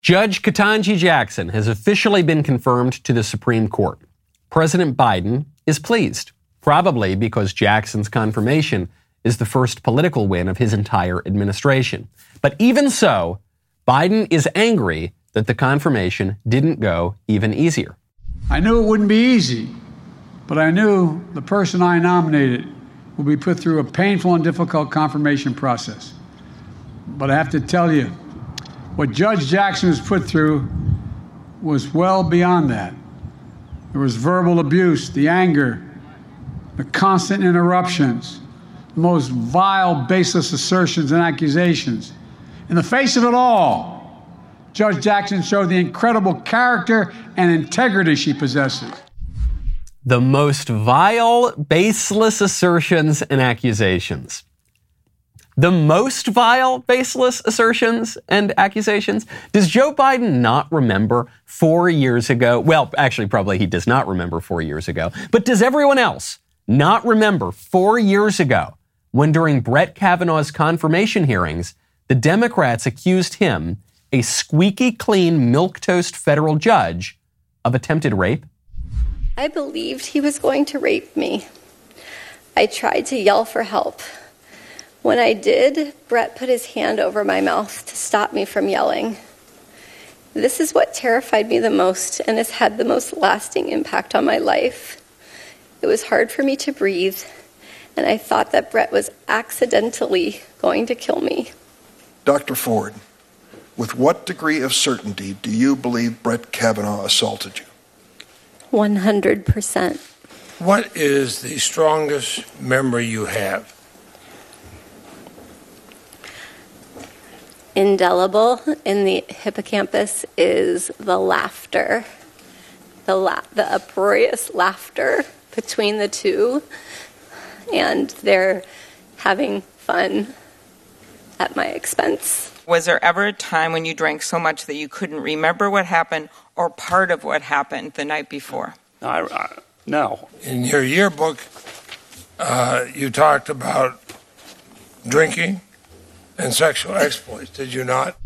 Judge Ketanji Jackson has officially been confirmed to the Supreme Court. President Biden is pleased, probably because Jackson's confirmation is the first political win of his entire administration. But even so, Biden is angry that the confirmation didn't go even easier. I knew it wouldn't be easy, but I knew the person I nominated would be put through a painful and difficult confirmation process. But I have to tell you, what Judge Jackson was put through was well beyond that. There was verbal abuse, the anger, the constant interruptions, the most vile, baseless assertions and accusations. In the face of it all, Judge Jackson showed the incredible character and integrity she possesses. The most vile, baseless assertions and accusations the most vile, baseless assertions and accusations? Does Joe Biden not remember four years ago? Well, actually, probably he does not remember four years ago. But does everyone else not remember four years ago when during Brett Kavanaugh's confirmation hearings, the Democrats accused him, a squeaky clean milquetoast federal judge, of attempted rape? I believed he was going to rape me. I tried to yell for help. When I did, Brett put his hand over my mouth to stop me from yelling. This is what terrified me the most and has had the most lasting impact on my life. It was hard for me to breathe, and I thought that Brett was accidentally going to kill me. Dr. Ford, with what degree of certainty do you believe Brett Kavanaugh assaulted you? 100%. What is the strongest memory you have? Indelible in the hippocampus is the laughter, the, la- the uproarious laughter between the two, and they're having fun at my expense. Was there ever a time when you drank so much that you couldn't remember what happened or part of what happened the night before? I, I, no. In your yearbook, uh, you talked about drinking and sexual exploits, did you not?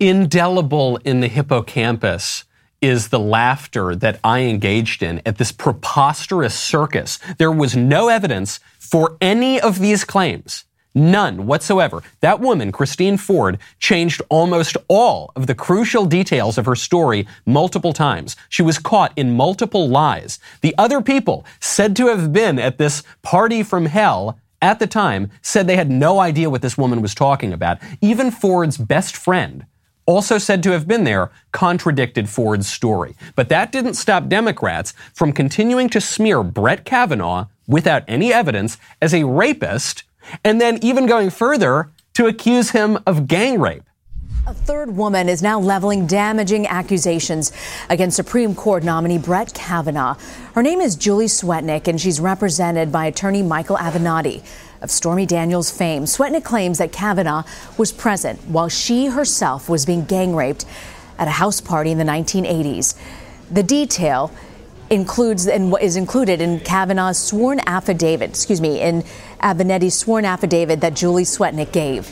Indelible in the hippocampus is the laughter that I engaged in at this preposterous circus. There was no evidence for any of these claims. None whatsoever. That woman, Christine Ford, changed almost all of the crucial details of her story multiple times. She was caught in multiple lies. The other people said to have been at this party from hell at the time said they had no idea what this woman was talking about. Even Ford's best friend, also said to have been there, contradicted Ford's story. But that didn't stop Democrats from continuing to smear Brett Kavanaugh without any evidence as a rapist, and then even going further to accuse him of gang rape. A third woman is now leveling damaging accusations against Supreme Court nominee Brett Kavanaugh. Her name is Julie Swetnick, and she's represented by attorney Michael Avenatti. Of Stormy Daniels fame, Swetnick claims that Kavanaugh was present while she herself was being gang raped at a house party in the 1980s. The detail includes and is included in Kavanaugh's sworn affidavit, excuse me, in Avenatti's sworn affidavit that Julie Swetnick gave.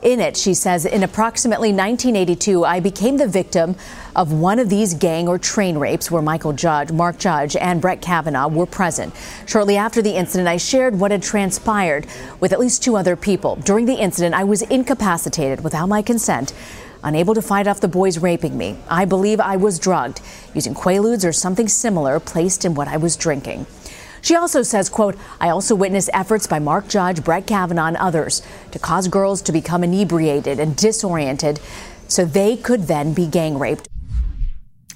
In it, she says, in approximately 1982, I became the victim of one of these gang or train rapes where Michael Judge, Mark Judge, and Brett Kavanaugh were present. Shortly after the incident, I shared what had transpired with at least two other people. During the incident, I was incapacitated without my consent, unable to fight off the boys raping me. I believe I was drugged using Quaaludes or something similar placed in what I was drinking. She also says, quote, I also witnessed efforts by Mark Judge, Brett Kavanaugh, and others to cause girls to become inebriated and disoriented so they could then be gang raped.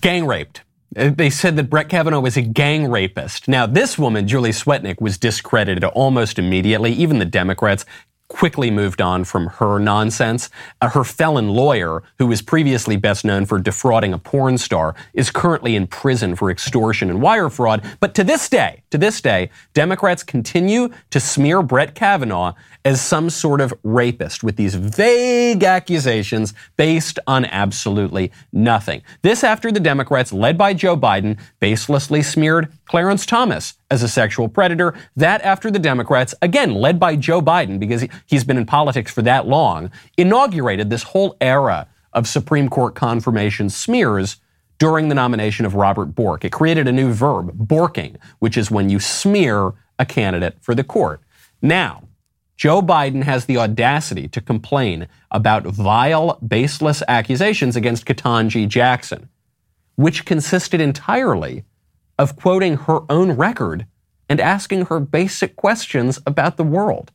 Gang raped. Uh, they said that Brett Kavanaugh was a gang rapist. Now, this woman, Julie Swetnick, was discredited almost immediately. Even the Democrats quickly moved on from her nonsense. Uh, her felon lawyer, who was previously best known for defrauding a porn star, is currently in prison for extortion and wire fraud. But to this day, to this day, Democrats continue to smear Brett Kavanaugh as some sort of rapist with these vague accusations based on absolutely nothing. This after the Democrats, led by Joe Biden, baselessly smeared Clarence Thomas as a sexual predator. That after the Democrats, again led by Joe Biden, because he's been in politics for that long, inaugurated this whole era of Supreme Court confirmation smears during the nomination of Robert Bork. It created a new verb, borking, which is when you smear a candidate for the court. Now, Joe Biden has the audacity to complain about vile, baseless accusations against Ketanji Jackson, which consisted entirely of quoting her own record and asking her basic questions about the world.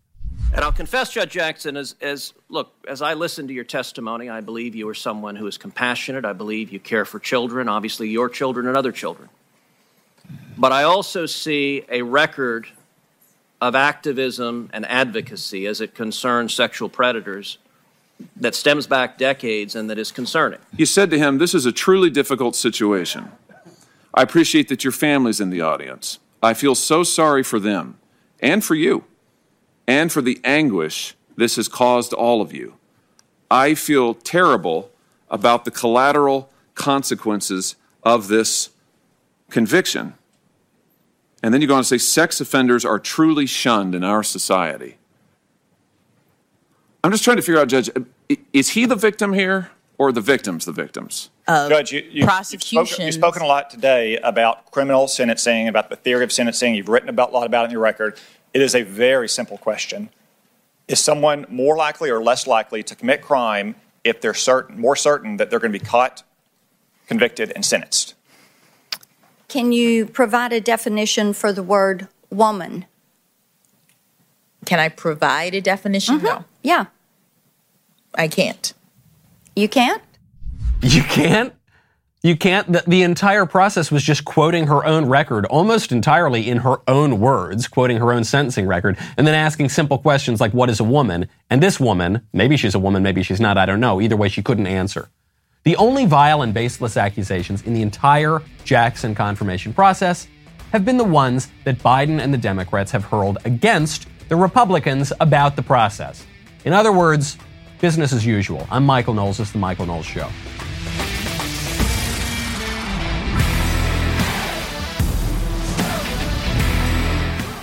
And I'll confess, Judge Jackson, as, as look, as I listen to your testimony, I believe you are someone who is compassionate. I believe you care for children, obviously your children and other children. But I also see a record of activism and advocacy as it concerns sexual predators that stems back decades and that is concerning. You said to him, This is a truly difficult situation. I appreciate that your family's in the audience. I feel so sorry for them and for you and for the anguish this has caused all of you. I feel terrible about the collateral consequences of this conviction. And then you go on to say sex offenders are truly shunned in our society. I'm just trying to figure out, Judge, is he the victim here or the victims the victims? Uh, Judge, you, you, prosecution. You've, spoken, you've spoken a lot today about criminal sentencing, about the theory of sentencing. You've written about, a lot about it in your record. It is a very simple question. Is someone more likely or less likely to commit crime if they're certain, more certain that they're going to be caught, convicted, and sentenced? Can you provide a definition for the word woman? Can I provide a definition? Mm-hmm. No. Yeah. I can't. You can't? You can't? You can't. The, the, entire process was just quoting her own record, almost entirely in her own words, quoting her own sentencing record, and then asking simple questions like, What is a woman? And this woman, maybe she's a woman, maybe she's not, I don't know. Either way, she couldn't answer. The only vile and baseless accusations in the entire Jackson confirmation process have been the ones that Biden and the Democrats have hurled against the Republicans about the process. In other words, business as usual. I'm Michael Knowles. This is The Michael Knowles Show.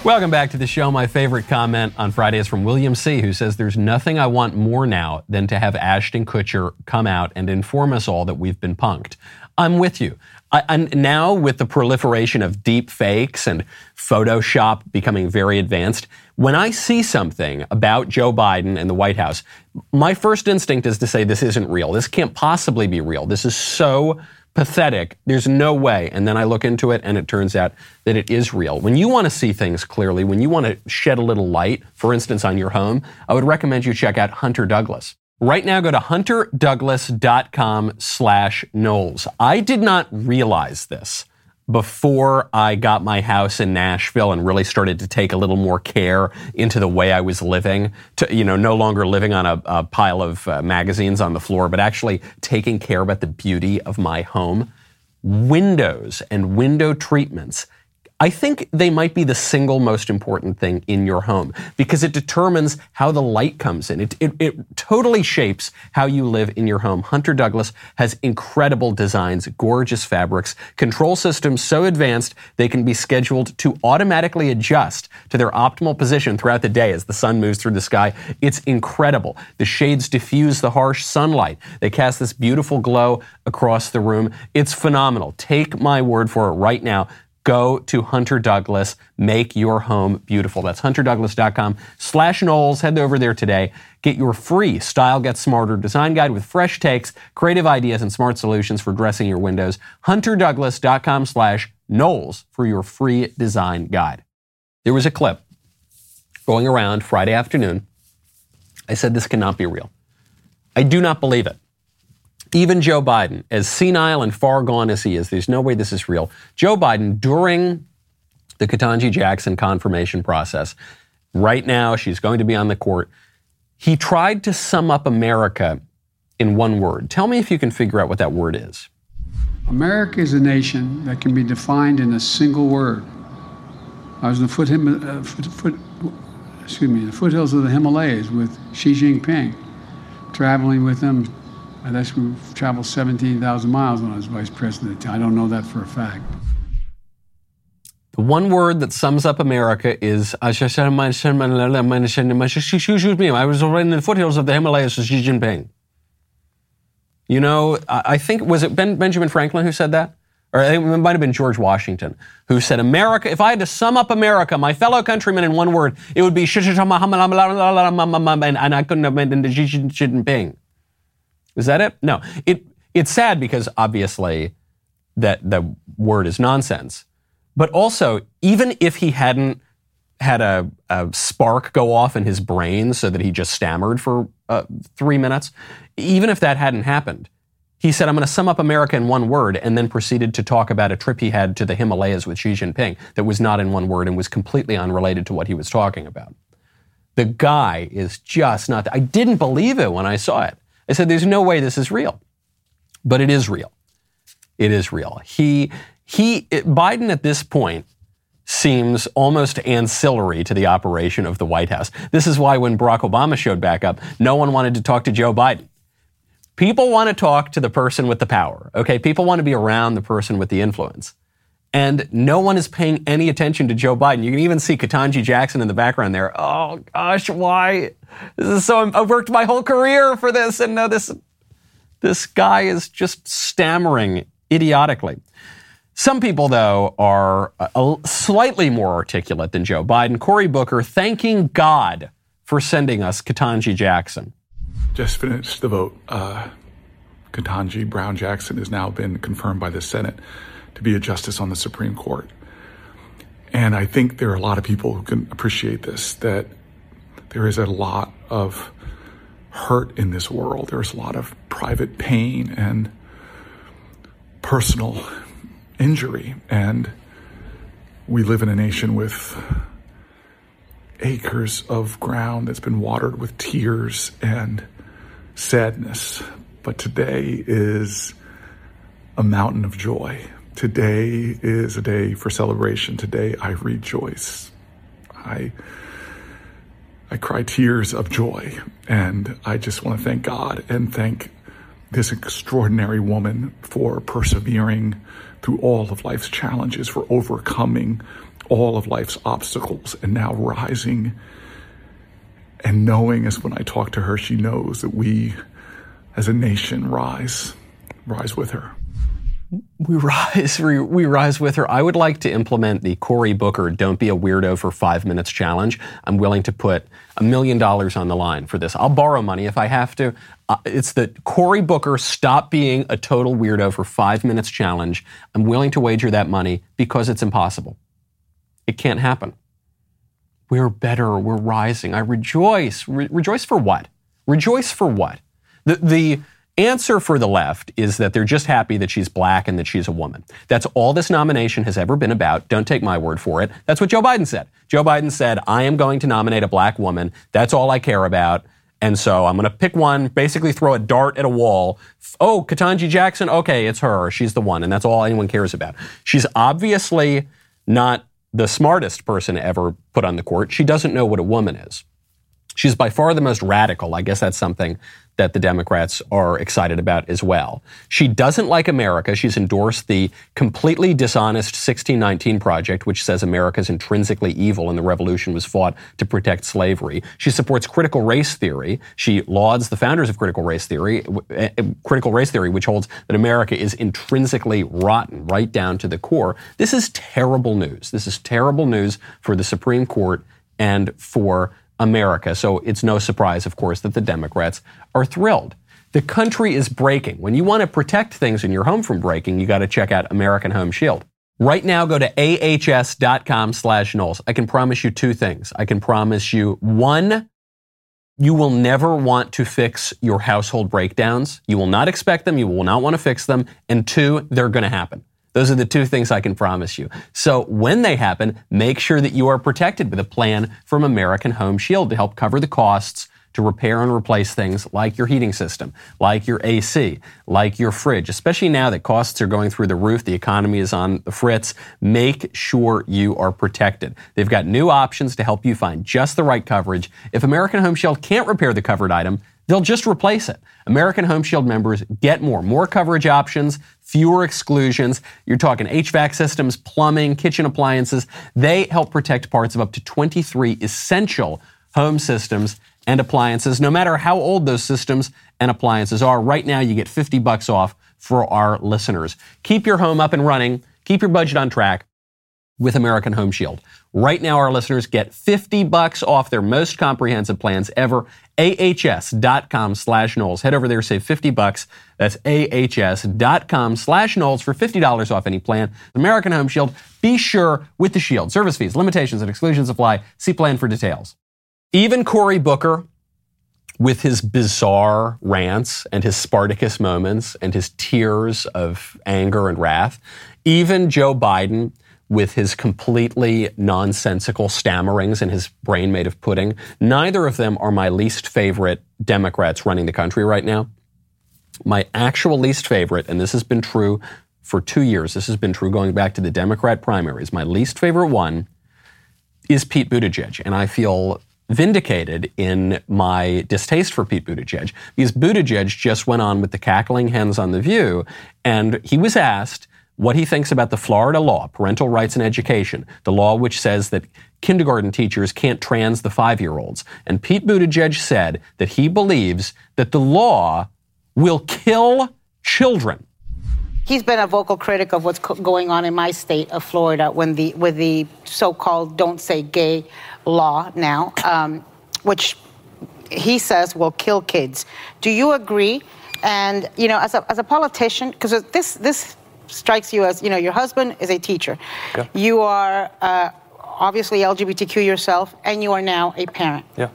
Welcome back to the show. My favorite comment on Friday is from William C., who says, There's nothing I want more now than to have Ashton Kutcher come out and inform us all that we've been punked. I'm with you. I, now, with the proliferation of deep fakes and Photoshop becoming very advanced, when I see something about Joe Biden and the White House, my first instinct is to say, This isn't real. This can't possibly be real. This is so pathetic. There's no way. And then I look into it and it turns out that it is real. When you want to see things clearly, when you want to shed a little light, for instance, on your home, I would recommend you check out Hunter Douglas. Right now, go to hunterdouglas.com slash Knowles. I did not realize this before I got my house in Nashville and really started to take a little more care into the way I was living, to, you know, no longer living on a, a pile of uh, magazines on the floor, but actually taking care about the beauty of my home. Windows and window treatments I think they might be the single most important thing in your home because it determines how the light comes in. It, it, it, totally shapes how you live in your home. Hunter Douglas has incredible designs, gorgeous fabrics, control systems so advanced they can be scheduled to automatically adjust to their optimal position throughout the day as the sun moves through the sky. It's incredible. The shades diffuse the harsh sunlight. They cast this beautiful glow across the room. It's phenomenal. Take my word for it right now. Go to Hunter Douglas. Make your home beautiful. That's hunterdouglas.com slash Knowles. Head over there today. Get your free Style Gets Smarter design guide with fresh takes, creative ideas, and smart solutions for dressing your windows. hunterdouglas.com slash Knowles for your free design guide. There was a clip going around Friday afternoon. I said, this cannot be real. I do not believe it even Joe Biden, as senile and far gone as he is, there's no way this is real. Joe Biden, during the Ketanji Jackson confirmation process, right now, she's going to be on the court. He tried to sum up America in one word. Tell me if you can figure out what that word is. America is a nation that can be defined in a single word. I was in the foot, uh, foot, foot, excuse me, the foothills of the Himalayas with Xi Jinping, traveling with him. I guess we traveled 17,000 miles when I was vice president. I don't know that for a fact. The one word that sums up America is I was already in the foothills of the Himalayas with Xi Jinping. You know, I think, was it ben, Benjamin Franklin who said that? Or it might have been George Washington who said, America, if I had to sum up America, my fellow countrymen in one word, it would be and I couldn't have mentioned Xi Jinping. Is that it? No. It, it's sad because obviously that the word is nonsense. But also, even if he hadn't had a, a, spark go off in his brain so that he just stammered for uh, three minutes, even if that hadn't happened, he said, I'm going to sum up America in one word, and then proceeded to talk about a trip he had to the Himalayas with Xi Jinping that was not in one word and was completely unrelated to what he was talking about. The guy is just not. I didn't believe it when I saw it. I said, There's no way this is real. But it is real. It is real. He, he, it, Biden at this point seems almost ancillary to the operation of the White House. This is why when Barack Obama showed back up, no one wanted to talk to Joe Biden. People want to talk to the person with the power, okay? People want to be around the person with the influence. And no one is paying any attention to Joe Biden. You can even see Ketanji Jackson in the background there. Oh gosh, why? This is so. I've worked my whole career for this, and now this this guy is just stammering idiotically. Some people, though, are slightly more articulate than Joe Biden. Cory Booker thanking God for sending us Ketanji Jackson. Just finished the vote. Uh, Ketanji Brown Jackson has now been confirmed by the Senate to be a justice on the Supreme Court. And I think there are a lot of people who can appreciate this, that there is a lot of hurt in this world. There's a lot of private pain and personal injury. And we live in a nation with acres of ground that's been watered with tears and sadness. But today is a mountain of joy. Today is a day for celebration. Today I rejoice. I I cry tears of joy and I just want to thank God and thank this extraordinary woman for persevering through all of life's challenges, for overcoming all of life's obstacles, and now rising and knowing as when I talk to her, she knows that we as a nation rise, rise with her. We rise, we, we, rise with her. I would like to implement the Cory Booker "Don't be a weirdo for five minutes" challenge. I'm willing to put a million dollars on the line for this. I'll borrow money if I have to. Uh, it's the Cory Booker "Stop being a total weirdo for five minutes" challenge. I'm willing to wager that money because it's impossible. It can't happen. We're better. We're rising. I rejoice. Re- rejoice for what? Rejoice for what? The, the answer for the left is that they're just happy that she's black and that she's a woman. That's all this nomination has ever been about. Don't take my word for it. That's what Joe Biden said. Joe Biden said, I am going to nominate a black woman. That's all I care about. And so I'm going to pick one, basically throw a dart at a wall. Oh, Ketanji Jackson. Okay, it's her. She's the one. And that's all anyone cares about. She's obviously not the smartest person ever put on the court. She doesn't know what a woman is. She's by far the most radical. I guess that's something that the Democrats are excited about as well. She doesn't like America. She's endorsed the completely dishonest 1619 Project, which says America is intrinsically evil and the revolution was fought to protect slavery. She supports critical race theory. She lauds the founders of critical race theory, uh, critical race theory, which holds that America is intrinsically rotten right down to the core. This is terrible news. This is terrible news for the Supreme Court and for America. So it's no surprise, of course, that the Democrats are thrilled. The country is breaking. When you want to protect things in your home from breaking, you got to check out American Home Shield. Right now, go to ahs.com slash Knowles. I can promise you two things. I can promise you one, you will never want to fix your household breakdowns. You will not expect them. You will not want to fix them. And two, they're going to happen. Those are the two things I can promise you. So when they happen, make sure that you are protected with a plan from American Home Shield to help cover the costs to repair and replace things like your heating system, like your AC, like your fridge, especially now that costs are going through the roof, the economy is on the fritz. Make sure you are protected. They've got new options to help you find just the right coverage. If American Home Shield can't repair the covered item, They'll just replace it. American Home Shield members get more, more coverage options, fewer exclusions. You're talking HVAC systems, plumbing, kitchen appliances. They help protect parts of up to 23 essential home systems and appliances, no matter how old those systems and appliances are. Right now, you get 50 bucks off for our listeners. Keep your home up and running. Keep your budget on track with American Home Shield. Right now, our listeners get 50 bucks off their most comprehensive plans ever. AHS.com slash Knowles. Head over there, save 50 bucks. That's AHS.com slash Knowles for $50 off any plan. American Home Shield. Be sure with the shield. Service fees, limitations, and exclusions apply. See plan for details. Even Cory Booker, with his bizarre rants and his Spartacus moments and his tears of anger and wrath, even Joe Biden, with his completely nonsensical stammerings and his brain made of pudding. Neither of them are my least favorite Democrats running the country right now. My actual least favorite, and this has been true for two years, this has been true going back to the Democrat primaries, my least favorite one is Pete Buttigieg. And I feel vindicated in my distaste for Pete Buttigieg because Buttigieg just went on with the cackling hens on The View, and he was asked what he thinks about the Florida law, parental rights and education, the law which says that kindergarten teachers can't trans the five year olds. And Pete Buttigieg said that he believes that the law will kill children. He's been a vocal critic of what's going on in my state of Florida when the, with the so called don't say gay law now, um, which he says will kill kids. Do you agree? And, you know, as a, as a politician, because this, this strikes you as, you know, your husband is a teacher. Yeah. You are uh, obviously LGBTQ yourself, and you are now a parent. Yeah.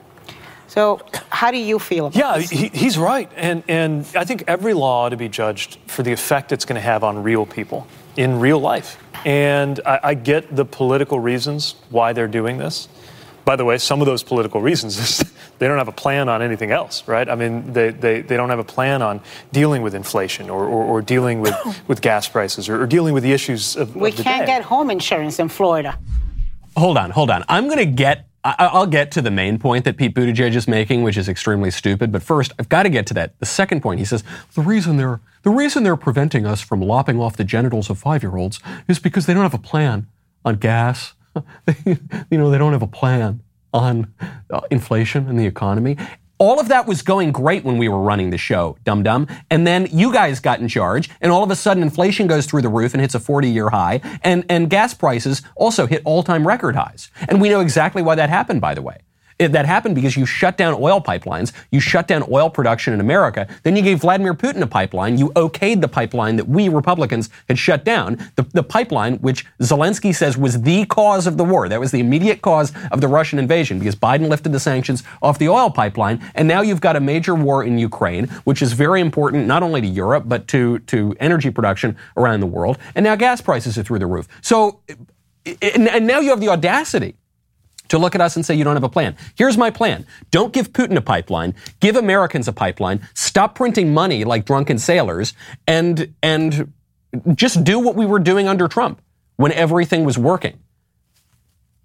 So, how do you feel about yeah, this? he, he's right. And, and I think every law ought to be judged for the effect it's going to have on real people in real life. And I, I get the political reasons why they're doing this. By the way, some of those political reasons is they don't have a plan on anything else, right? I mean, they, they, they don't have a plan on dealing with inflation or, or, or dealing with, with gas prices or, or, dealing with the issues of, we of the can't day. get home insurance in Florida. Hold on, hold on. I'm going to get I'll get to the main point that Pete Buttigieg is making, which is extremely stupid. But first, I've got to get to that. The second point, he says the reason they're the reason they're preventing us from lopping off the genitals of five-year-olds is because they don't have a plan on gas you know, they don't have a plan on uh, inflation and the economy. All of that was going great when we were running the show, dum dum. And then you guys got in charge, and all of a sudden inflation goes through the roof and hits a 40 year high, and, and gas prices also hit all time record highs. And we know exactly why that happened, by the way. That happened because you shut down oil pipelines, you shut down oil production in America, then you gave Vladimir Putin a pipeline, you okayed the pipeline that we Republicans had shut down, the, the pipeline which Zelensky says was the cause of the war. That was the immediate cause of the Russian invasion because Biden lifted the sanctions off the oil pipeline, and now you've got a major war in Ukraine, which is very important not only to Europe, but to, to energy production around the world, and now gas prices are through the roof. So, and now you have the audacity to look at us and say you don't have a plan. Here's my plan. Don't give Putin a pipeline. Give Americans a pipeline. Stop printing money like drunken sailors and, and just do what we were doing under Trump when everything was working.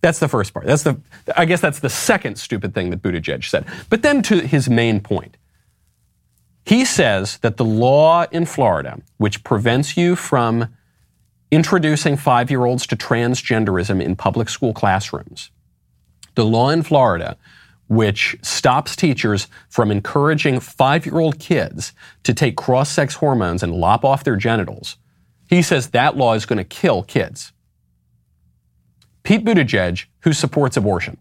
That's the first part. That's the, I guess that's the second stupid thing that Buttigieg said. But then to his main point. He says that the law in Florida, which prevents you from introducing five year olds to transgenderism in public school classrooms, the law in Florida which stops teachers from encouraging five year old kids to take cross sex hormones and lop off their genitals. He says that law is going to kill kids. Pete Buttigieg, who supports abortion.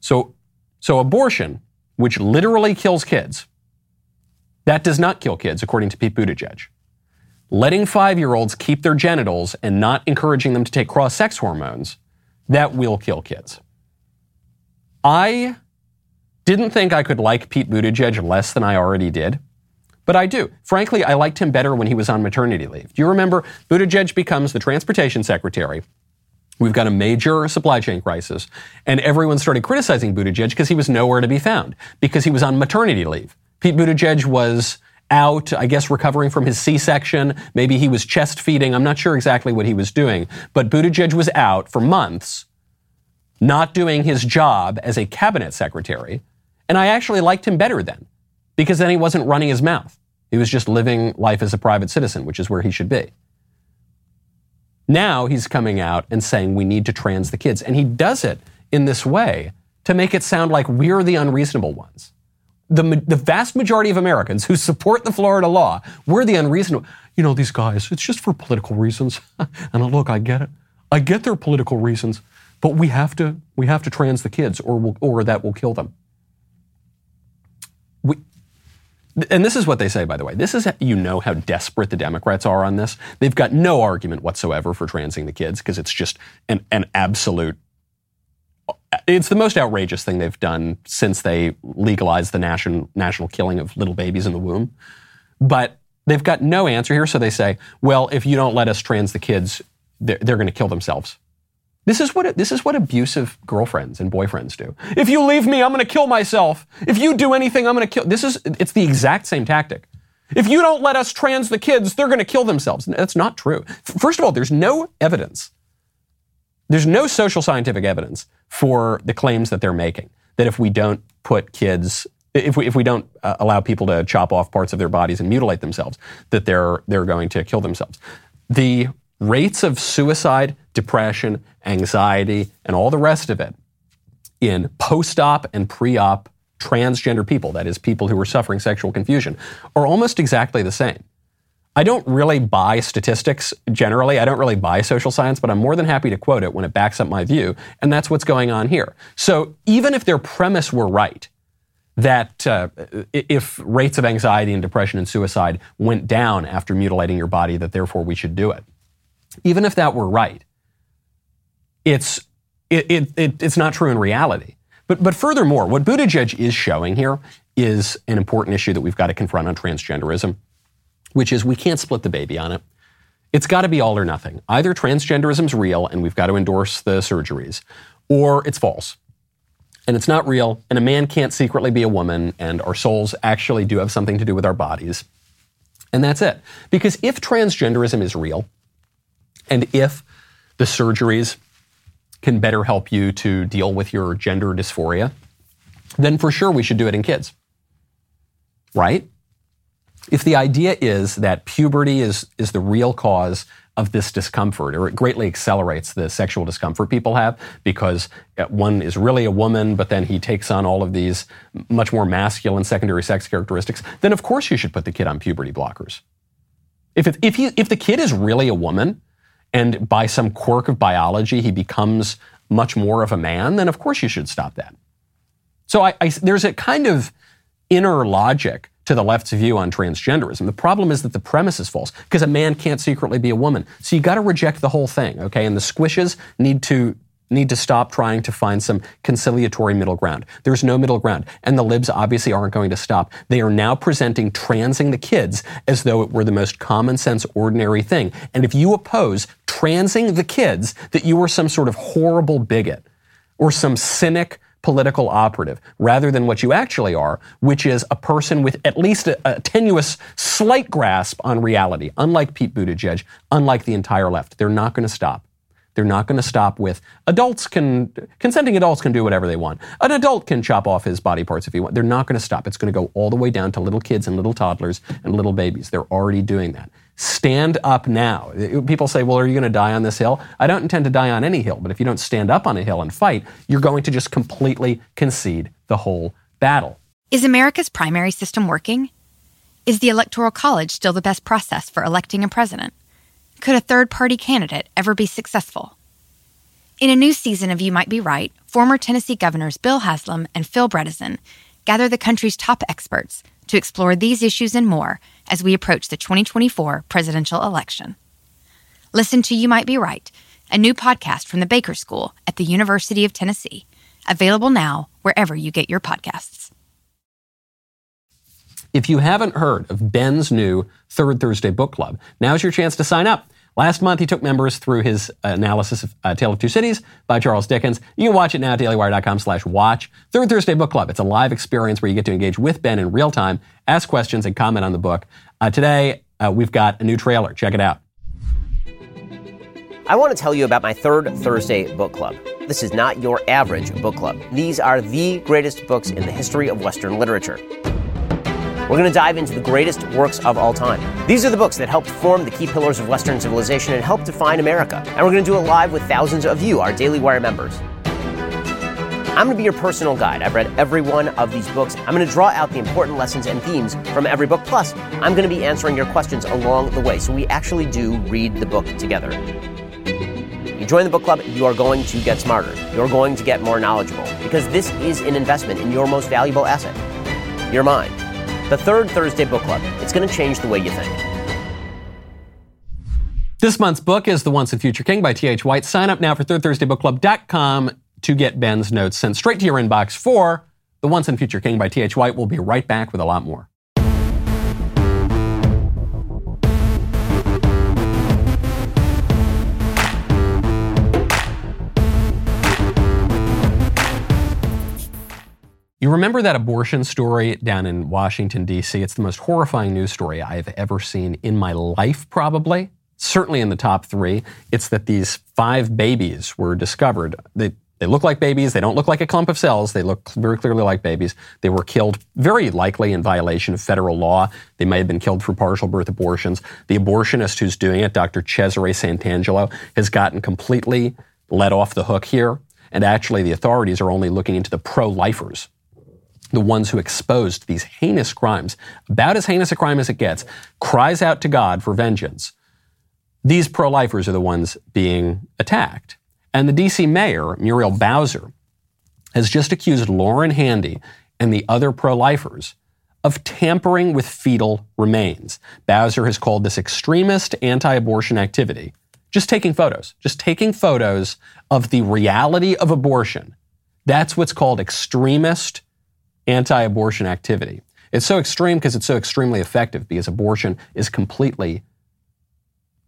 So, so abortion, which literally kills kids, that does not kill kids, according to Pete Buttigieg. Letting five year olds keep their genitals and not encouraging them to take cross sex hormones that will kill kids. I didn't think I could like Pete Buttigieg less than I already did, but I do. Frankly, I liked him better when he was on maternity leave. Do you remember Buttigieg becomes the transportation secretary We've got a major supply chain crisis. And everyone started criticizing Buttigieg because he was nowhere to be found, because he was on maternity leave. Pete Buttigieg was out, I guess, recovering from his C section. Maybe he was chest feeding. I'm not sure exactly what he was doing. But Buttigieg was out for months, not doing his job as a cabinet secretary. And I actually liked him better then, because then he wasn't running his mouth. He was just living life as a private citizen, which is where he should be. Now he's coming out and saying we need to trans the kids. And he does it in this way to make it sound like we're the unreasonable ones the, the vast majority of Americans who support the Florida law, we're the unreasonable. You know, these guys, it's just for political reasons. and look, I get it. I get their political reasons, but we have to, we have to trans the kids or, we'll, or that will kill them. We, and this is what they say, by the way. This is, you know how desperate the Democrats are on this. They've got no argument whatsoever for transing the kids because it's just an, an absolute it's the most outrageous thing they've done since they legalized the national national killing of little babies in the womb. But they've got no answer here, so they say, "Well, if you don't let us trans the kids, they're, they're going to kill themselves." This is what this is what abusive girlfriends and boyfriends do. If you leave me, I'm going to kill myself. If you do anything, I'm going to kill. This is it's the exact same tactic. If you don't let us trans the kids, they're going to kill themselves. That's not true. First of all, there's no evidence. There's no social scientific evidence for the claims that they're making. That if we don't put kids, if we, if we don't uh, allow people to chop off parts of their bodies and mutilate themselves, that they're, they're going to kill themselves. The rates of suicide, depression, anxiety, and all the rest of it in post op and pre op transgender people, that is, people who are suffering sexual confusion, are almost exactly the same. I don't really buy statistics generally. I don't really buy social science, but I'm more than happy to quote it when it backs up my view. And that's what's going on here. So even if their premise were right, that uh, if rates of anxiety and depression and suicide went down after mutilating your body, that therefore we should do it. Even if that were right, it's, it, it, it, it's not true in reality. But, but furthermore, what Buttigieg is showing here is an important issue that we've got to confront on transgenderism which is we can't split the baby on it. It's got to be all or nothing. Either transgenderism's real and we've got to endorse the surgeries, or it's false. And it's not real, and a man can't secretly be a woman, and our souls actually do have something to do with our bodies. And that's it. Because if transgenderism is real, and if the surgeries can better help you to deal with your gender dysphoria, then for sure we should do it in kids. Right? If the idea is that puberty is, is the real cause of this discomfort, or it greatly accelerates the sexual discomfort people have because uh, one is really a woman, but then he takes on all of these much more masculine secondary sex characteristics, then of course you should put the kid on puberty blockers. If, it, if, he, if the kid is really a woman, and by some quirk of biology he becomes much more of a man, then of course you should stop that. So I, I, there's a kind of inner logic to the left's view on transgenderism. The problem is that the premise is false because a man can't secretly be a woman. So you got to reject the whole thing, okay? And the squishes need to need to stop trying to find some conciliatory middle ground. There's no middle ground. And the libs obviously aren't going to stop. They are now presenting transing the kids as though it were the most common sense, ordinary thing. And if you oppose transing the kids, that you are some sort of horrible bigot or some cynic political operative rather than what you actually are, which is a person with at least a, a, tenuous, slight grasp on reality. Unlike Pete Buttigieg, unlike the entire left, they're not going to stop. They're not going to stop with adults can, consenting adults can do whatever they want. An adult can chop off his body parts if he wants. They're not going to stop. It's going to go all the way down to little kids and little toddlers and little babies. They're already doing that. Stand up now. People say, well, are you going to die on this hill? I don't intend to die on any hill, but if you don't stand up on a hill and fight, you're going to just completely concede the whole battle. Is America's primary system working? Is the Electoral College still the best process for electing a president? Could a third party candidate ever be successful? In a new season of You Might Be Right, former Tennessee governors Bill Haslam and Phil Bredesen gather the country's top experts to explore these issues and more as we approach the 2024 presidential election. Listen to You Might Be Right, a new podcast from the Baker School at the University of Tennessee, available now wherever you get your podcasts. If you haven't heard of Ben's new Third Thursday Book Club, now's your chance to sign up. Last month, he took members through his analysis of uh, Tale of Two Cities by Charles Dickens. You can watch it now at dailywire.com slash watch. Third Thursday Book Club. It's a live experience where you get to engage with Ben in real time, ask questions, and comment on the book. Uh, today, uh, we've got a new trailer. Check it out. I want to tell you about my third Thursday book club. This is not your average book club. These are the greatest books in the history of Western literature. We're going to dive into the greatest works of all time. These are the books that helped form the key pillars of Western civilization and helped define America. And we're going to do it live with thousands of you, our Daily Wire members. I'm going to be your personal guide. I've read every one of these books. I'm going to draw out the important lessons and themes from every book. Plus, I'm going to be answering your questions along the way. So we actually do read the book together. You join the book club, you are going to get smarter. You're going to get more knowledgeable because this is an investment in your most valuable asset, your mind. The third Thursday book club. It's going to change the way you think. This month's book is The Once and Future King by T.H. White. Sign up now for thirdthursdaybookclub.com to get Ben's notes sent straight to your inbox for The Once and Future King by T.H. White. We'll be right back with a lot more. You remember that abortion story down in Washington, D.C.? It's the most horrifying news story I've ever seen in my life, probably. Certainly in the top three. It's that these five babies were discovered. They, they look like babies. They don't look like a clump of cells. They look very clearly like babies. They were killed very likely in violation of federal law. They may have been killed for partial birth abortions. The abortionist who's doing it, Dr. Cesare Santangelo, has gotten completely let off the hook here. And actually, the authorities are only looking into the pro lifers the ones who exposed these heinous crimes, about as heinous a crime as it gets, cries out to God for vengeance. These pro lifers are the ones being attacked. And the DC mayor, Muriel Bowser, has just accused Lauren Handy and the other pro lifers of tampering with fetal remains. Bowser has called this extremist anti abortion activity just taking photos, just taking photos of the reality of abortion. That's what's called extremist anti abortion activity. It's so extreme because it's so extremely effective because abortion is completely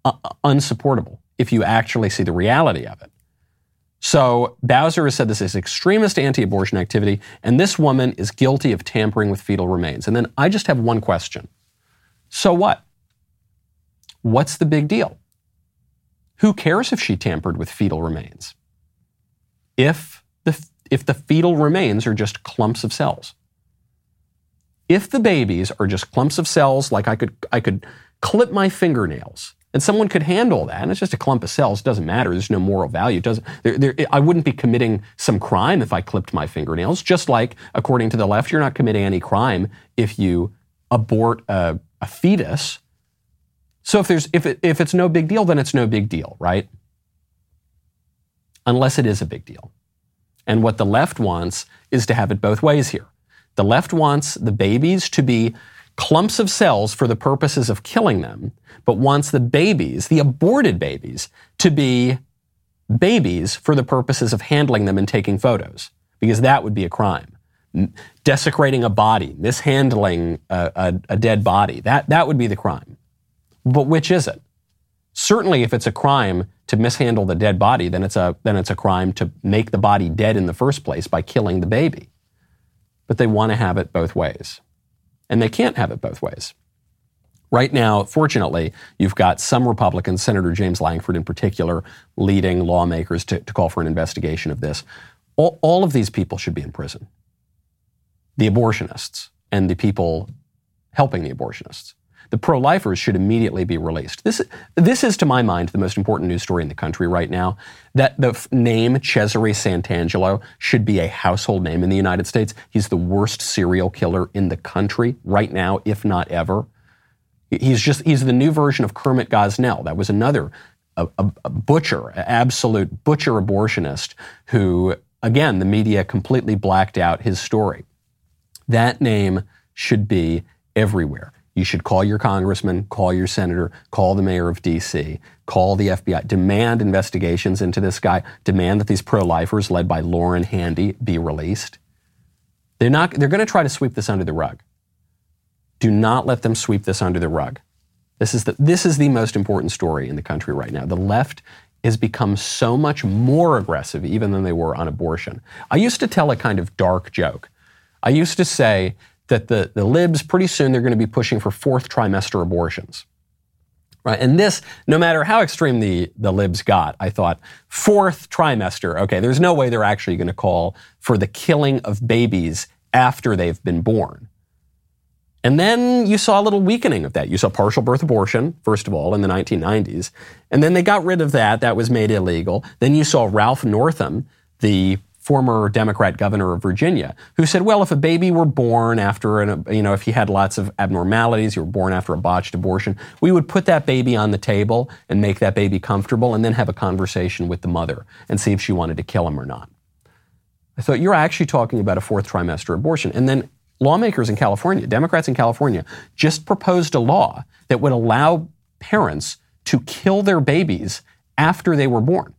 uh, unsupportable if you actually see the reality of it. So Bowser has said this is extremist anti abortion activity, and this woman is guilty of tampering with fetal remains. And then I just have one question. So what? What's the big deal? Who cares if she tampered with fetal remains? If if the fetal remains are just clumps of cells. If the babies are just clumps of cells, like I could, I could clip my fingernails, and someone could handle that, and it's just a clump of cells, it doesn't matter. There's no moral value. It doesn't, there, there, I wouldn't be committing some crime if I clipped my fingernails, just like, according to the left, you're not committing any crime if you abort a, a fetus. So if, there's, if, it, if it's no big deal, then it's no big deal, right? Unless it is a big deal. And what the left wants is to have it both ways here. The left wants the babies to be clumps of cells for the purposes of killing them, but wants the babies, the aborted babies, to be babies for the purposes of handling them and taking photos, because that would be a crime. Desecrating a body, mishandling a, a, a dead body, that, that would be the crime. But which is it? Certainly, if it's a crime to mishandle the dead body, then it's a then it's a crime to make the body dead in the first place by killing the baby. But they want to have it both ways. And they can't have it both ways. Right now, fortunately, you've got some Republicans, Senator James Lankford in particular, leading lawmakers to, to call for an investigation of this. All, all of these people should be in prison. The abortionists and the people helping the abortionists the pro lifers should immediately be released. This, this is, to my mind, the most important news story in the country right now. That the f- name Cesare Santangelo should be a household name in the United States. He's the worst serial killer in the country right now, if not ever. He's just, he's the new version of Kermit Gosnell. That was another a, a, a butcher, absolute butcher abortionist who, again, the media completely blacked out his story. That name should be everywhere. You should call your congressman, call your senator, call the mayor of D.C., call the FBI, demand investigations into this guy, demand that these pro lifers led by Lauren Handy be released. They're, not, they're going to try to sweep this under the rug. Do not let them sweep this under the rug. This is the, this is the most important story in the country right now. The left has become so much more aggressive even than they were on abortion. I used to tell a kind of dark joke. I used to say that the, the libs, pretty soon, they're going to be pushing for fourth trimester abortions. Right? And this, no matter how extreme the, the libs got, I thought, fourth trimester, okay, there's no way they're actually going to call for the killing of babies after they've been born. And then you saw a little weakening of that. You saw partial birth abortion, first of all, in the 1990s. And then they got rid of that. That was made illegal. Then you saw Ralph Northam, the former Democrat governor of Virginia, who said, well, if a baby were born after, an, you know, if he had lots of abnormalities, you were born after a botched abortion, we would put that baby on the table and make that baby comfortable and then have a conversation with the mother and see if she wanted to kill him or not. I thought, you're actually talking about a fourth trimester abortion. And then lawmakers in California, Democrats in California, just proposed a law that would allow parents to kill their babies after they were born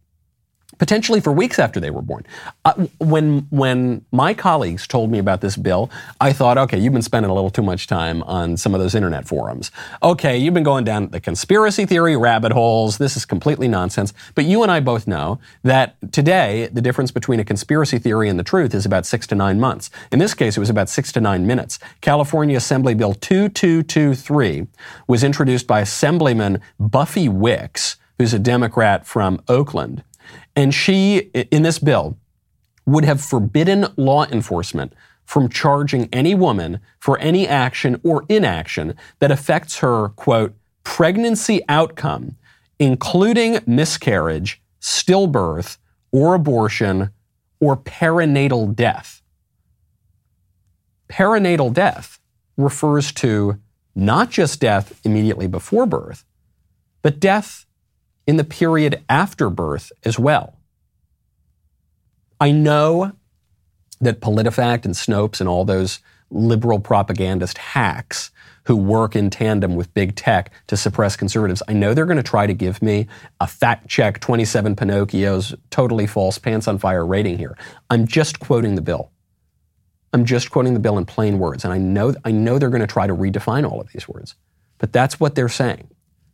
potentially for weeks after they were born. Uh, when when my colleagues told me about this bill, I thought, okay, you've been spending a little too much time on some of those internet forums. Okay, you've been going down the conspiracy theory rabbit holes. This is completely nonsense. But you and I both know that today the difference between a conspiracy theory and the truth is about 6 to 9 months. In this case, it was about 6 to 9 minutes. California Assembly Bill 2223 was introduced by Assemblyman Buffy Wicks, who's a Democrat from Oakland. And she, in this bill, would have forbidden law enforcement from charging any woman for any action or inaction that affects her, quote, pregnancy outcome, including miscarriage, stillbirth, or abortion, or perinatal death. Perinatal death refers to not just death immediately before birth, but death in the period after birth as well. I know that PolitiFact and Snopes and all those liberal propagandist hacks who work in tandem with big tech to suppress conservatives. I know they're going to try to give me a fact check 27 Pinocchios, totally false, pants on fire rating here. I'm just quoting the bill. I'm just quoting the bill in plain words. And I know, I know they're going to try to redefine all of these words. But that's what they're saying.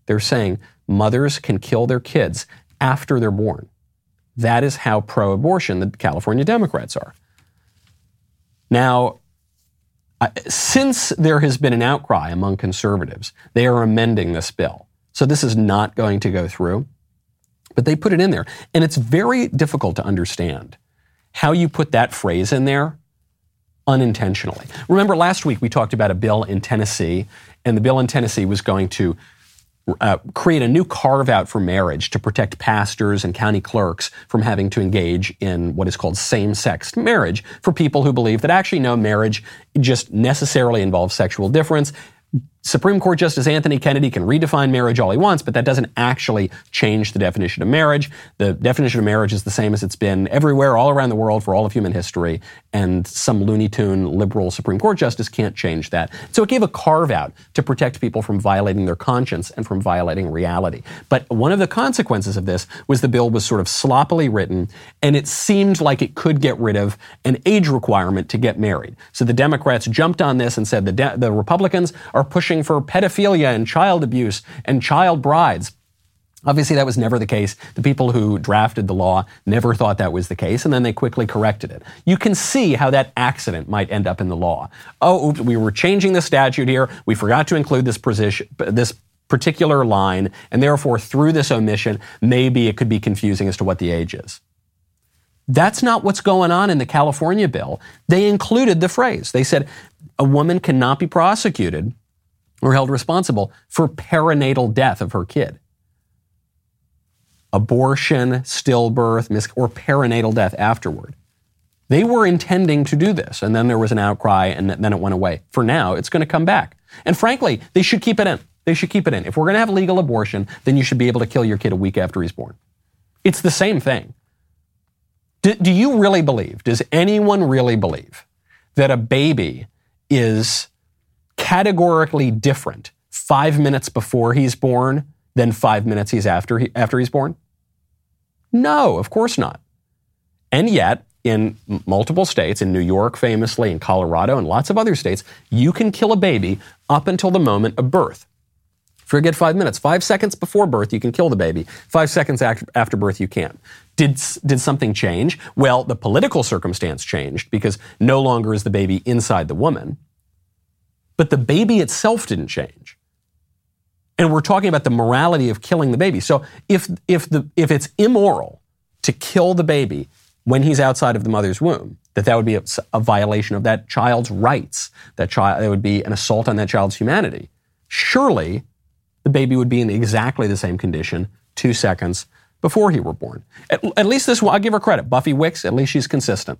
They're saying mothers can kill their kids after they're born. That is how pro abortion the California Democrats are. Now, since there has been an outcry among conservatives, they are amending this bill. So this is not going to go through, but they put it in there. And it's very difficult to understand how you put that phrase in there unintentionally. Remember last week we talked about a bill in Tennessee, and the bill in Tennessee was going to uh, create a new carve out for marriage to protect pastors and county clerks from having to engage in what is called same sex marriage for people who believe that actually no marriage just necessarily involves sexual difference. Supreme Court Justice Anthony Kennedy can redefine marriage all he wants, but that doesn't actually change the definition of marriage. The definition of marriage is the same as it's been everywhere, all around the world for all of human history, and some Looney Tune liberal Supreme Court justice can't change that. So it gave a carve out to protect people from violating their conscience and from violating reality. But one of the consequences of this was the bill was sort of sloppily written, and it seemed like it could get rid of an age requirement to get married. So the Democrats jumped on this and said the, de- the Republicans are pushing for pedophilia and child abuse and child brides. Obviously, that was never the case. The people who drafted the law never thought that was the case, and then they quickly corrected it. You can see how that accident might end up in the law. Oh, oops, we were changing the statute here. We forgot to include this position, this particular line, and therefore, through this omission, maybe it could be confusing as to what the age is. That's not what's going on in the California bill. They included the phrase. They said a woman cannot be prosecuted were held responsible for perinatal death of her kid. Abortion, stillbirth, mis- or perinatal death afterward. They were intending to do this, and then there was an outcry, and then it went away. For now, it's going to come back. And frankly, they should keep it in. They should keep it in. If we're going to have legal abortion, then you should be able to kill your kid a week after he's born. It's the same thing. Do, do you really believe, does anyone really believe that a baby is categorically different five minutes before he's born than five minutes he's after, he, after he's born? No, of course not. And yet, in multiple states, in New York famously, in Colorado, and lots of other states, you can kill a baby up until the moment of birth. Forget five minutes. Five seconds before birth, you can kill the baby. Five seconds after birth, you can't. Did, did something change? Well, the political circumstance changed because no longer is the baby inside the woman. But the baby itself didn't change. And we're talking about the morality of killing the baby. So if, if, the, if it's immoral to kill the baby when he's outside of the mother's womb, that that would be a, a violation of that child's rights, that child, it would be an assault on that child's humanity. Surely the baby would be in exactly the same condition two seconds before he were born. At, at least this one, I'll give her credit. Buffy Wicks, at least she's consistent.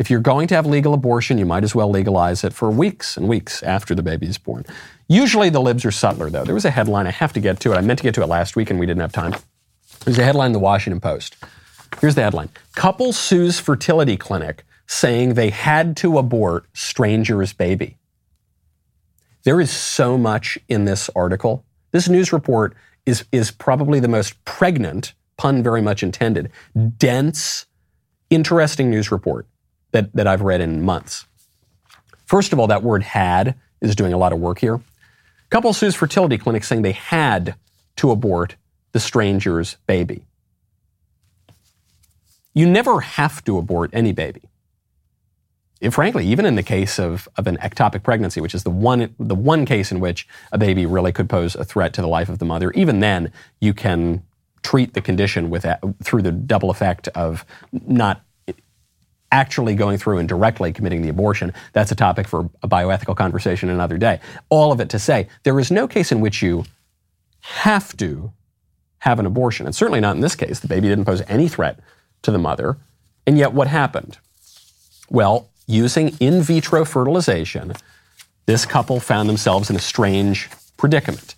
If you're going to have legal abortion, you might as well legalize it for weeks and weeks after the baby is born. Usually the libs are subtler, though. There was a headline, I have to get to it. I meant to get to it last week and we didn't have time. There's a headline in the Washington Post. Here's the headline Couple sues fertility clinic saying they had to abort stranger's baby. There is so much in this article. This news report is, is probably the most pregnant, pun very much intended, dense, interesting news report that, that I've read in months. First of all, that word had is doing a lot of work here. Couple sues fertility clinic saying they had to abort the stranger's baby. You never have to abort any baby frankly, even in the case of, of an ectopic pregnancy, which is the one, the one case in which a baby really could pose a threat to the life of the mother, even then you can treat the condition with through the double effect of not actually going through and directly committing the abortion. That's a topic for a bioethical conversation another day. All of it to say there is no case in which you have to have an abortion, and certainly not in this case. The baby didn't pose any threat to the mother, and yet what happened? Well, using in vitro fertilization, this couple found themselves in a strange predicament.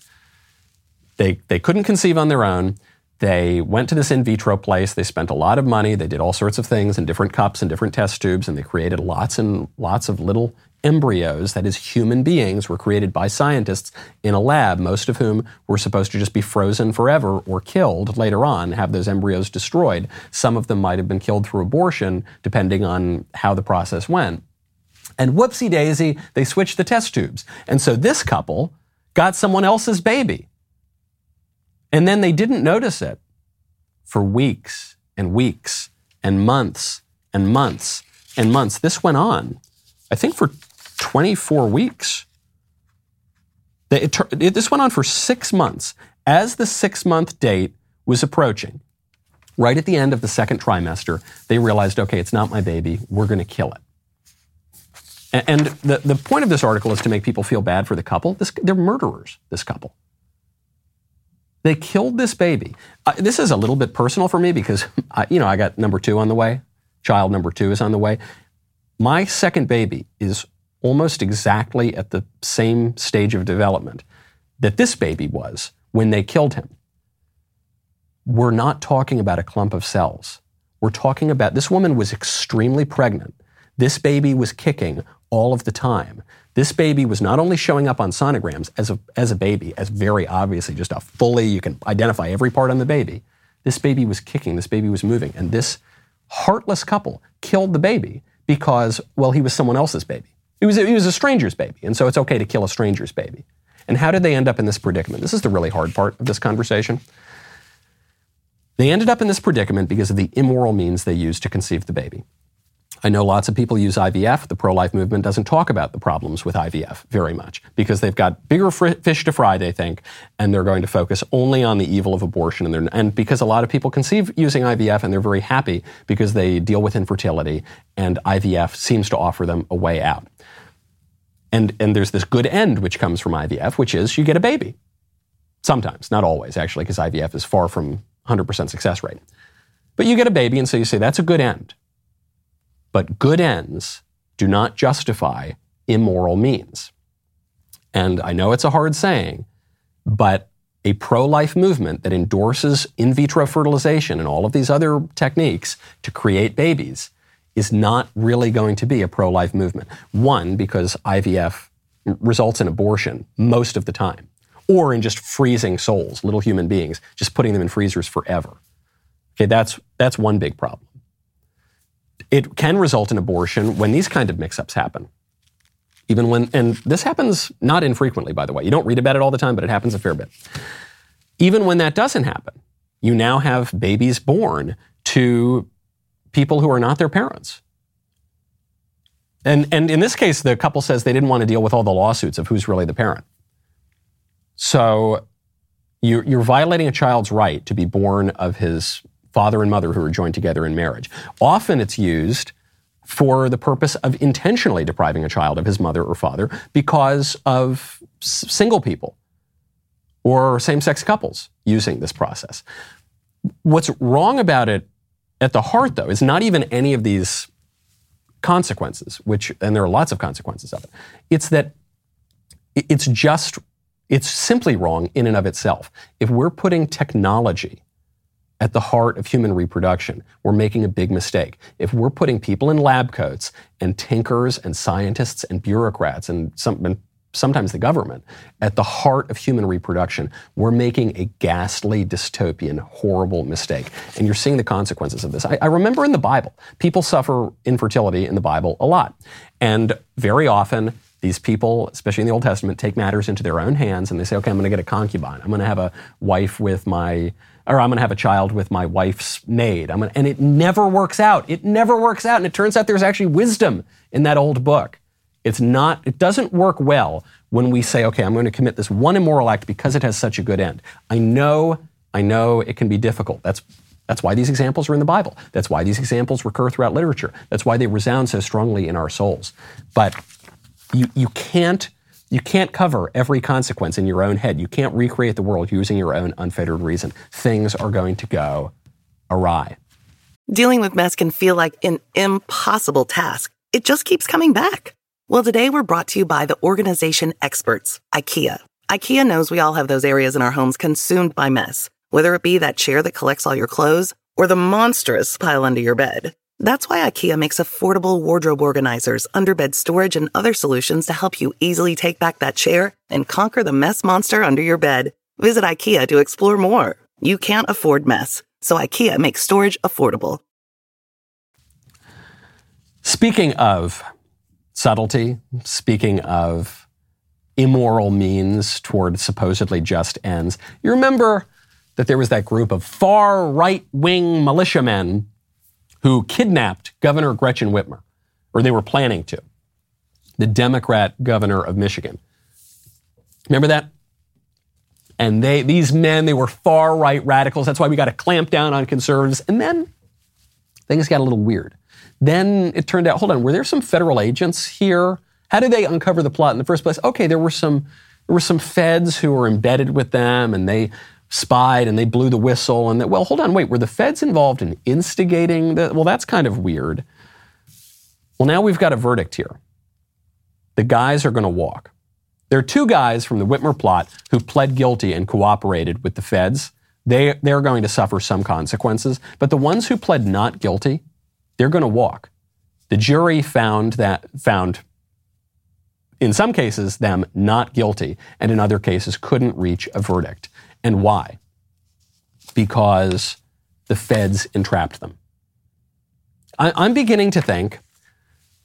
They, they couldn't conceive on their own. They went to this in vitro place. They spent a lot of money. They did all sorts of things in different cups and different test tubes, and they created lots and lots of little embryos, that is, human beings, were created by scientists in a lab, most of whom were supposed to just be frozen forever or killed later on, have those embryos destroyed. Some of them might have been killed through abortion, depending on how the process went. And whoopsie daisy, they switched the test tubes. And so this couple got someone else's baby. And then they didn't notice it for weeks and weeks and months and months and months. This went on, I think, for 24 weeks. This went on for six months. As the six month date was approaching, right at the end of the second trimester, they realized, okay, it's not my baby. We're going to kill it. And, and the, the point of this article is to make people feel bad for the couple. This, they're murderers, this couple. They killed this baby. Uh, this is a little bit personal for me because, I, you know, I got number two on the way. Child number two is on the way. My second baby is almost exactly at the same stage of development that this baby was when they killed him. We're not talking about a clump of cells. We're talking about this woman was extremely pregnant. This baby was kicking all of the time. This baby was not only showing up on sonograms as a, as a baby, as very obviously just a fully, you can identify every part on the baby. This baby was kicking, this baby was moving, and this heartless couple killed the baby because, well, he was someone else's baby. He was, he was a stranger's baby, and so it's okay to kill a stranger's baby. And how did they end up in this predicament? This is the really hard part of this conversation. They ended up in this predicament because of the immoral means they used to conceive the baby. I know lots of people use IVF. The pro life movement doesn't talk about the problems with IVF very much because they've got bigger fish to fry, they think, and they're going to focus only on the evil of abortion. And, and because a lot of people conceive using IVF and they're very happy because they deal with infertility, and IVF seems to offer them a way out. And, and there's this good end which comes from IVF, which is you get a baby. Sometimes, not always, actually, because IVF is far from 100% success rate. But you get a baby, and so you say, that's a good end. But good ends do not justify immoral means. And I know it's a hard saying, but a pro life movement that endorses in vitro fertilization and all of these other techniques to create babies is not really going to be a pro life movement. One, because IVF results in abortion most of the time, or in just freezing souls, little human beings, just putting them in freezers forever. Okay, that's, that's one big problem. It can result in abortion when these kind of mix ups happen. Even when, and this happens not infrequently, by the way. You don't read about it all the time, but it happens a fair bit. Even when that doesn't happen, you now have babies born to people who are not their parents. And, and in this case, the couple says they didn't want to deal with all the lawsuits of who's really the parent. So you're, you're violating a child's right to be born of his father and mother who are joined together in marriage. Often it's used for the purpose of intentionally depriving a child of his mother or father because of s- single people or same sex couples using this process. What's wrong about it at the heart, though, is not even any of these consequences, which, and there are lots of consequences of it. It's that it's just, it's simply wrong in and of itself. If we're putting technology at the heart of human reproduction, we're making a big mistake. If we're putting people in lab coats and tinkers and scientists and bureaucrats and, some, and sometimes the government at the heart of human reproduction, we're making a ghastly, dystopian, horrible mistake. And you're seeing the consequences of this. I, I remember in the Bible, people suffer infertility in the Bible a lot. And very often, these people, especially in the Old Testament, take matters into their own hands and they say, okay, I'm going to get a concubine. I'm going to have a wife with my or I'm going to have a child with my wife's maid. I'm gonna, and it never works out. It never works out. And it turns out there's actually wisdom in that old book. It's not, it doesn't work well when we say, okay, I'm going to commit this one immoral act because it has such a good end. I know, I know it can be difficult. That's, that's why these examples are in the Bible. That's why these examples recur throughout literature. That's why they resound so strongly in our souls. But you, you can't you can't cover every consequence in your own head. You can't recreate the world using your own unfettered reason. Things are going to go awry. Dealing with mess can feel like an impossible task. It just keeps coming back. Well, today we're brought to you by the organization experts, IKEA. IKEA knows we all have those areas in our homes consumed by mess, whether it be that chair that collects all your clothes or the monstrous pile under your bed. That's why IKEA makes affordable wardrobe organizers, underbed storage, and other solutions to help you easily take back that chair and conquer the mess monster under your bed. Visit IKEA to explore more. You can't afford mess, so IKEA makes storage affordable. Speaking of subtlety, speaking of immoral means toward supposedly just ends, you remember that there was that group of far right wing militiamen who kidnapped Governor Gretchen Whitmer, or they were planning to, the Democrat governor of Michigan. Remember that? And they, these men, they were far right radicals. That's why we got to clamp down on conservatives. And then things got a little weird. Then it turned out, hold on, were there some federal agents here? How did they uncover the plot in the first place? Okay, there were some there were some feds who were embedded with them and they spied and they blew the whistle and that, well, hold on, wait, were the feds involved in instigating the, well, that's kind of weird. Well, now we've got a verdict here. The guys are going to walk. There are two guys from the Whitmer plot who pled guilty and cooperated with the feds. They, they're going to suffer some consequences. But the ones who pled not guilty, they're going to walk. The jury found that, found in some cases them not guilty, and in other cases couldn't reach a verdict. And why? Because the feds entrapped them. I, am beginning to think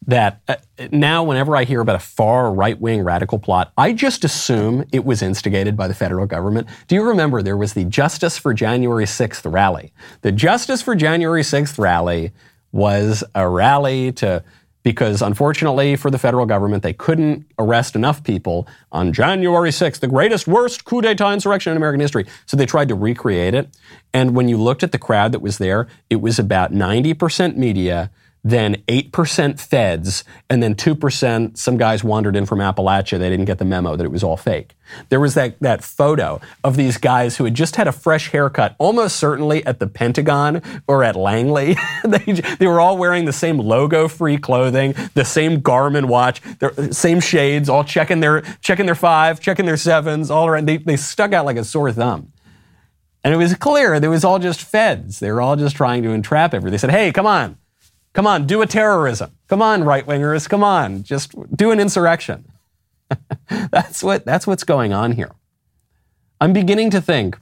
that uh, now, whenever I hear about a far right wing radical plot, I just assume it was instigated by the federal government. Do you remember there was the Justice for January 6th rally? The Justice for January 6th rally was a rally to because unfortunately for the federal government, they couldn't arrest enough people on January 6th, the greatest, worst coup d'etat insurrection in American history. So they tried to recreate it. And when you looked at the crowd that was there, it was about 90% media, then 8% feds, and then 2% some guys wandered in from Appalachia. They didn't get the memo that it was all fake. There was that, that photo of these guys who had just had a fresh haircut, almost certainly at the Pentagon or at Langley. they, they were all wearing the same logo free clothing, the same Garmin watch, the same shades, all checking their, checking their five, checking their sevens, all around. They, they stuck out like a sore thumb. And it was clear it was all just feds. They were all just trying to entrap everybody. They said, hey, come on Come on, do a terrorism. Come on, right wingers. Come on, just do an insurrection. that's what that's what's going on here. I'm beginning to think,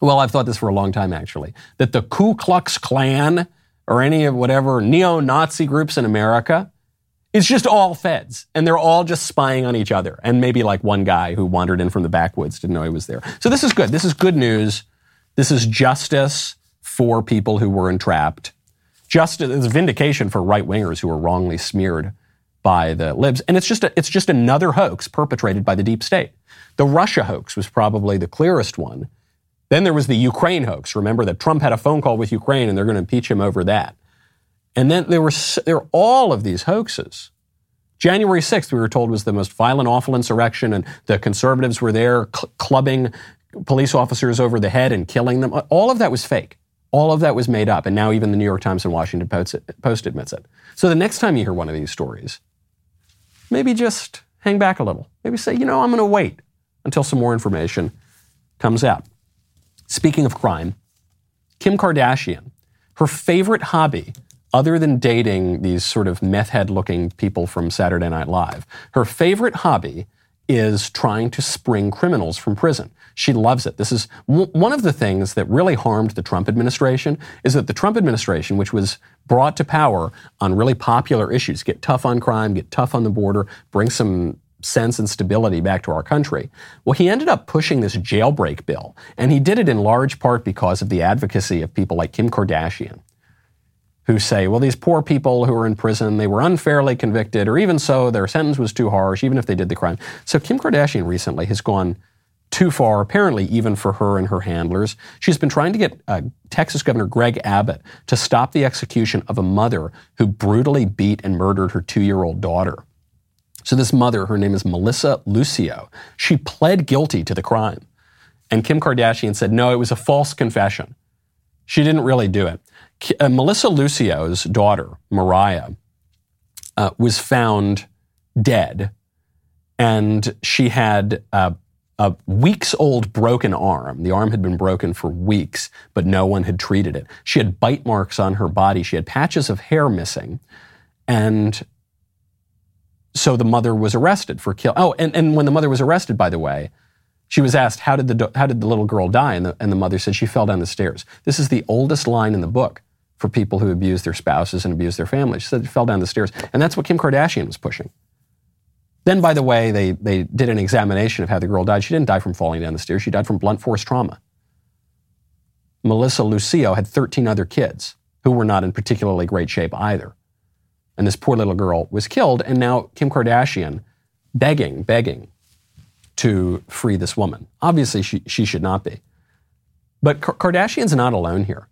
well, I've thought this for a long time actually, that the Ku Klux Klan or any of whatever neo-Nazi groups in America is just all feds and they're all just spying on each other and maybe like one guy who wandered in from the backwoods didn't know he was there. So this is good. This is good news. This is justice for people who were entrapped just as vindication for right wingers who were wrongly smeared by the libs. And it's just a, it's just another hoax perpetrated by the deep state. The Russia hoax was probably the clearest one. Then there was the Ukraine hoax. Remember that Trump had a phone call with Ukraine and they're going to impeach him over that. And then there were there were all of these hoaxes. January 6th, we were told, was the most violent, awful insurrection, and the conservatives were there cl- clubbing police officers over the head and killing them. All of that was fake. All of that was made up, and now even the New York Times and Washington Post admits it. So the next time you hear one of these stories, maybe just hang back a little. Maybe say, you know, I'm going to wait until some more information comes out. Speaking of crime, Kim Kardashian, her favorite hobby, other than dating these sort of meth head looking people from Saturday Night Live, her favorite hobby is trying to spring criminals from prison. She loves it. This is w- one of the things that really harmed the Trump administration is that the Trump administration, which was brought to power on really popular issues, get tough on crime, get tough on the border, bring some sense and stability back to our country. Well, he ended up pushing this jailbreak bill, and he did it in large part because of the advocacy of people like Kim Kardashian who say, well, these poor people who are in prison, they were unfairly convicted, or even so, their sentence was too harsh, even if they did the crime. So Kim Kardashian recently has gone too far, apparently, even for her and her handlers. She's been trying to get uh, Texas Governor Greg Abbott to stop the execution of a mother who brutally beat and murdered her two year old daughter. So, this mother, her name is Melissa Lucio, she pled guilty to the crime. And Kim Kardashian said, no, it was a false confession. She didn't really do it. Uh, Melissa Lucio's daughter, Mariah, uh, was found dead, and she had uh, a weeks old broken arm. The arm had been broken for weeks, but no one had treated it. She had bite marks on her body. She had patches of hair missing. And so the mother was arrested for kill. Oh, and, and when the mother was arrested, by the way, she was asked, how did the, how did the little girl die? And the, and the mother said she fell down the stairs. This is the oldest line in the book for people who abuse their spouses and abuse their families. She said she fell down the stairs. And that's what Kim Kardashian was pushing. Then, by the way, they, they did an examination of how the girl died. She didn't die from falling down the stairs. She died from blunt force trauma. Melissa Lucio had 13 other kids who were not in particularly great shape either. And this poor little girl was killed, and now Kim Kardashian begging, begging to free this woman. Obviously, she, she should not be. But Kardashian's not alone here.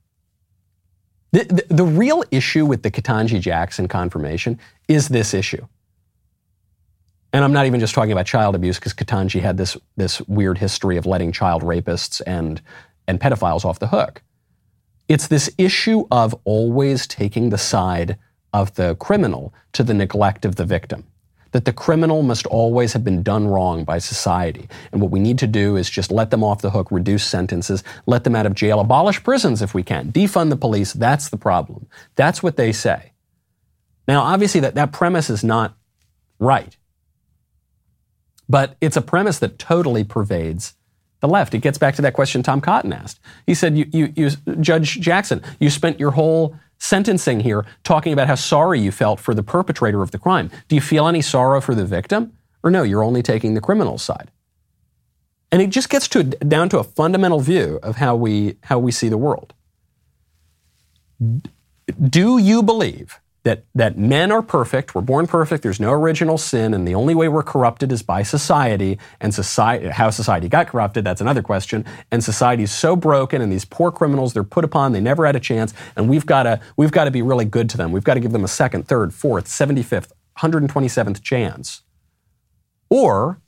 The, the, the real issue with the Ketanji Jackson confirmation is this issue. And I'm not even just talking about child abuse because Ketanji had this, this weird history of letting child rapists and, and pedophiles off the hook. It's this issue of always taking the side of the criminal to the neglect of the victim. That the criminal must always have been done wrong by society. And what we need to do is just let them off the hook, reduce sentences, let them out of jail, abolish prisons if we can, defund the police. That's the problem. That's what they say. Now, obviously, that, that premise is not right. But it's a premise that totally pervades the left. It gets back to that question Tom Cotton asked. He said, you, you, you, Judge Jackson, you spent your whole sentencing here talking about how sorry you felt for the perpetrator of the crime. Do you feel any sorrow for the victim? Or no, you're only taking the criminal side. And it just gets to down to a fundamental view of how we, how we see the world. Do you believe that, that men are perfect, we're born perfect, there's no original sin, and the only way we're corrupted is by society, and society, how society got corrupted, that's another question, and society's so broken, and these poor criminals, they're put upon, they never had a chance, and we've got to, we've got to be really good to them. We've got to give them a second, third, fourth, 75th, 127th chance. Or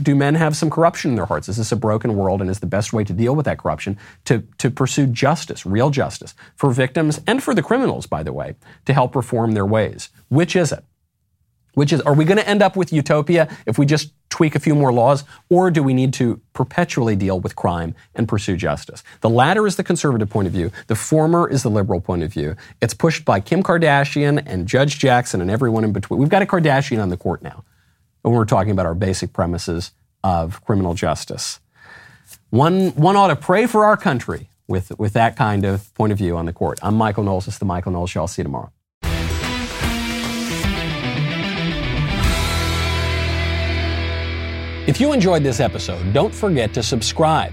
do men have some corruption in their hearts? Is this a broken world? And is the best way to deal with that corruption to, to pursue justice, real justice, for victims and for the criminals, by the way, to help reform their ways? Which is it? Which is, are we going to end up with utopia if we just tweak a few more laws, or do we need to perpetually deal with crime and pursue justice? The latter is the conservative point of view. The former is the liberal point of view. It's pushed by Kim Kardashian and Judge Jackson and everyone in between. We've got a Kardashian on the court now when we're talking about our basic premises of criminal justice. One, one ought to pray for our country with, with that kind of point of view on the court. I'm Michael Knowles. It's the Michael Knowles Show. I'll see you tomorrow. If you enjoyed this episode, don't forget to subscribe.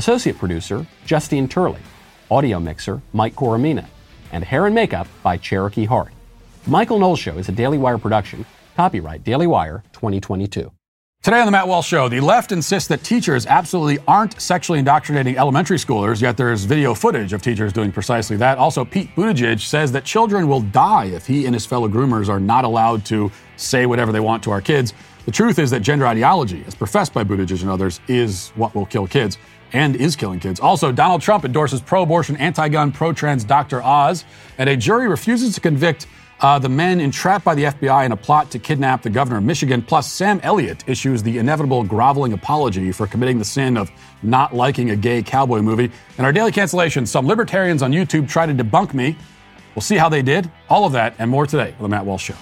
associate producer Justine Turley, audio mixer Mike Coromina and hair and makeup by Cherokee Hart. Michael Knowles Show is a Daily Wire production. Copyright Daily Wire 2022. Today on the Matt Walsh Show, the left insists that teachers absolutely aren't sexually indoctrinating elementary schoolers, yet there's video footage of teachers doing precisely that. Also, Pete Buttigieg says that children will die if he and his fellow groomers are not allowed to say whatever they want to our kids. The truth is that gender ideology, as professed by Buttigieg and others, is what will kill kids and is killing kids. Also, Donald Trump endorses pro abortion, anti gun, pro trans Dr. Oz, and a jury refuses to convict uh, the men entrapped by the FBI in a plot to kidnap the governor of Michigan. Plus, Sam Elliott issues the inevitable groveling apology for committing the sin of not liking a gay cowboy movie. And our daily cancellation some libertarians on YouTube try to debunk me. We'll see how they did. All of that and more today on The Matt Walsh Show.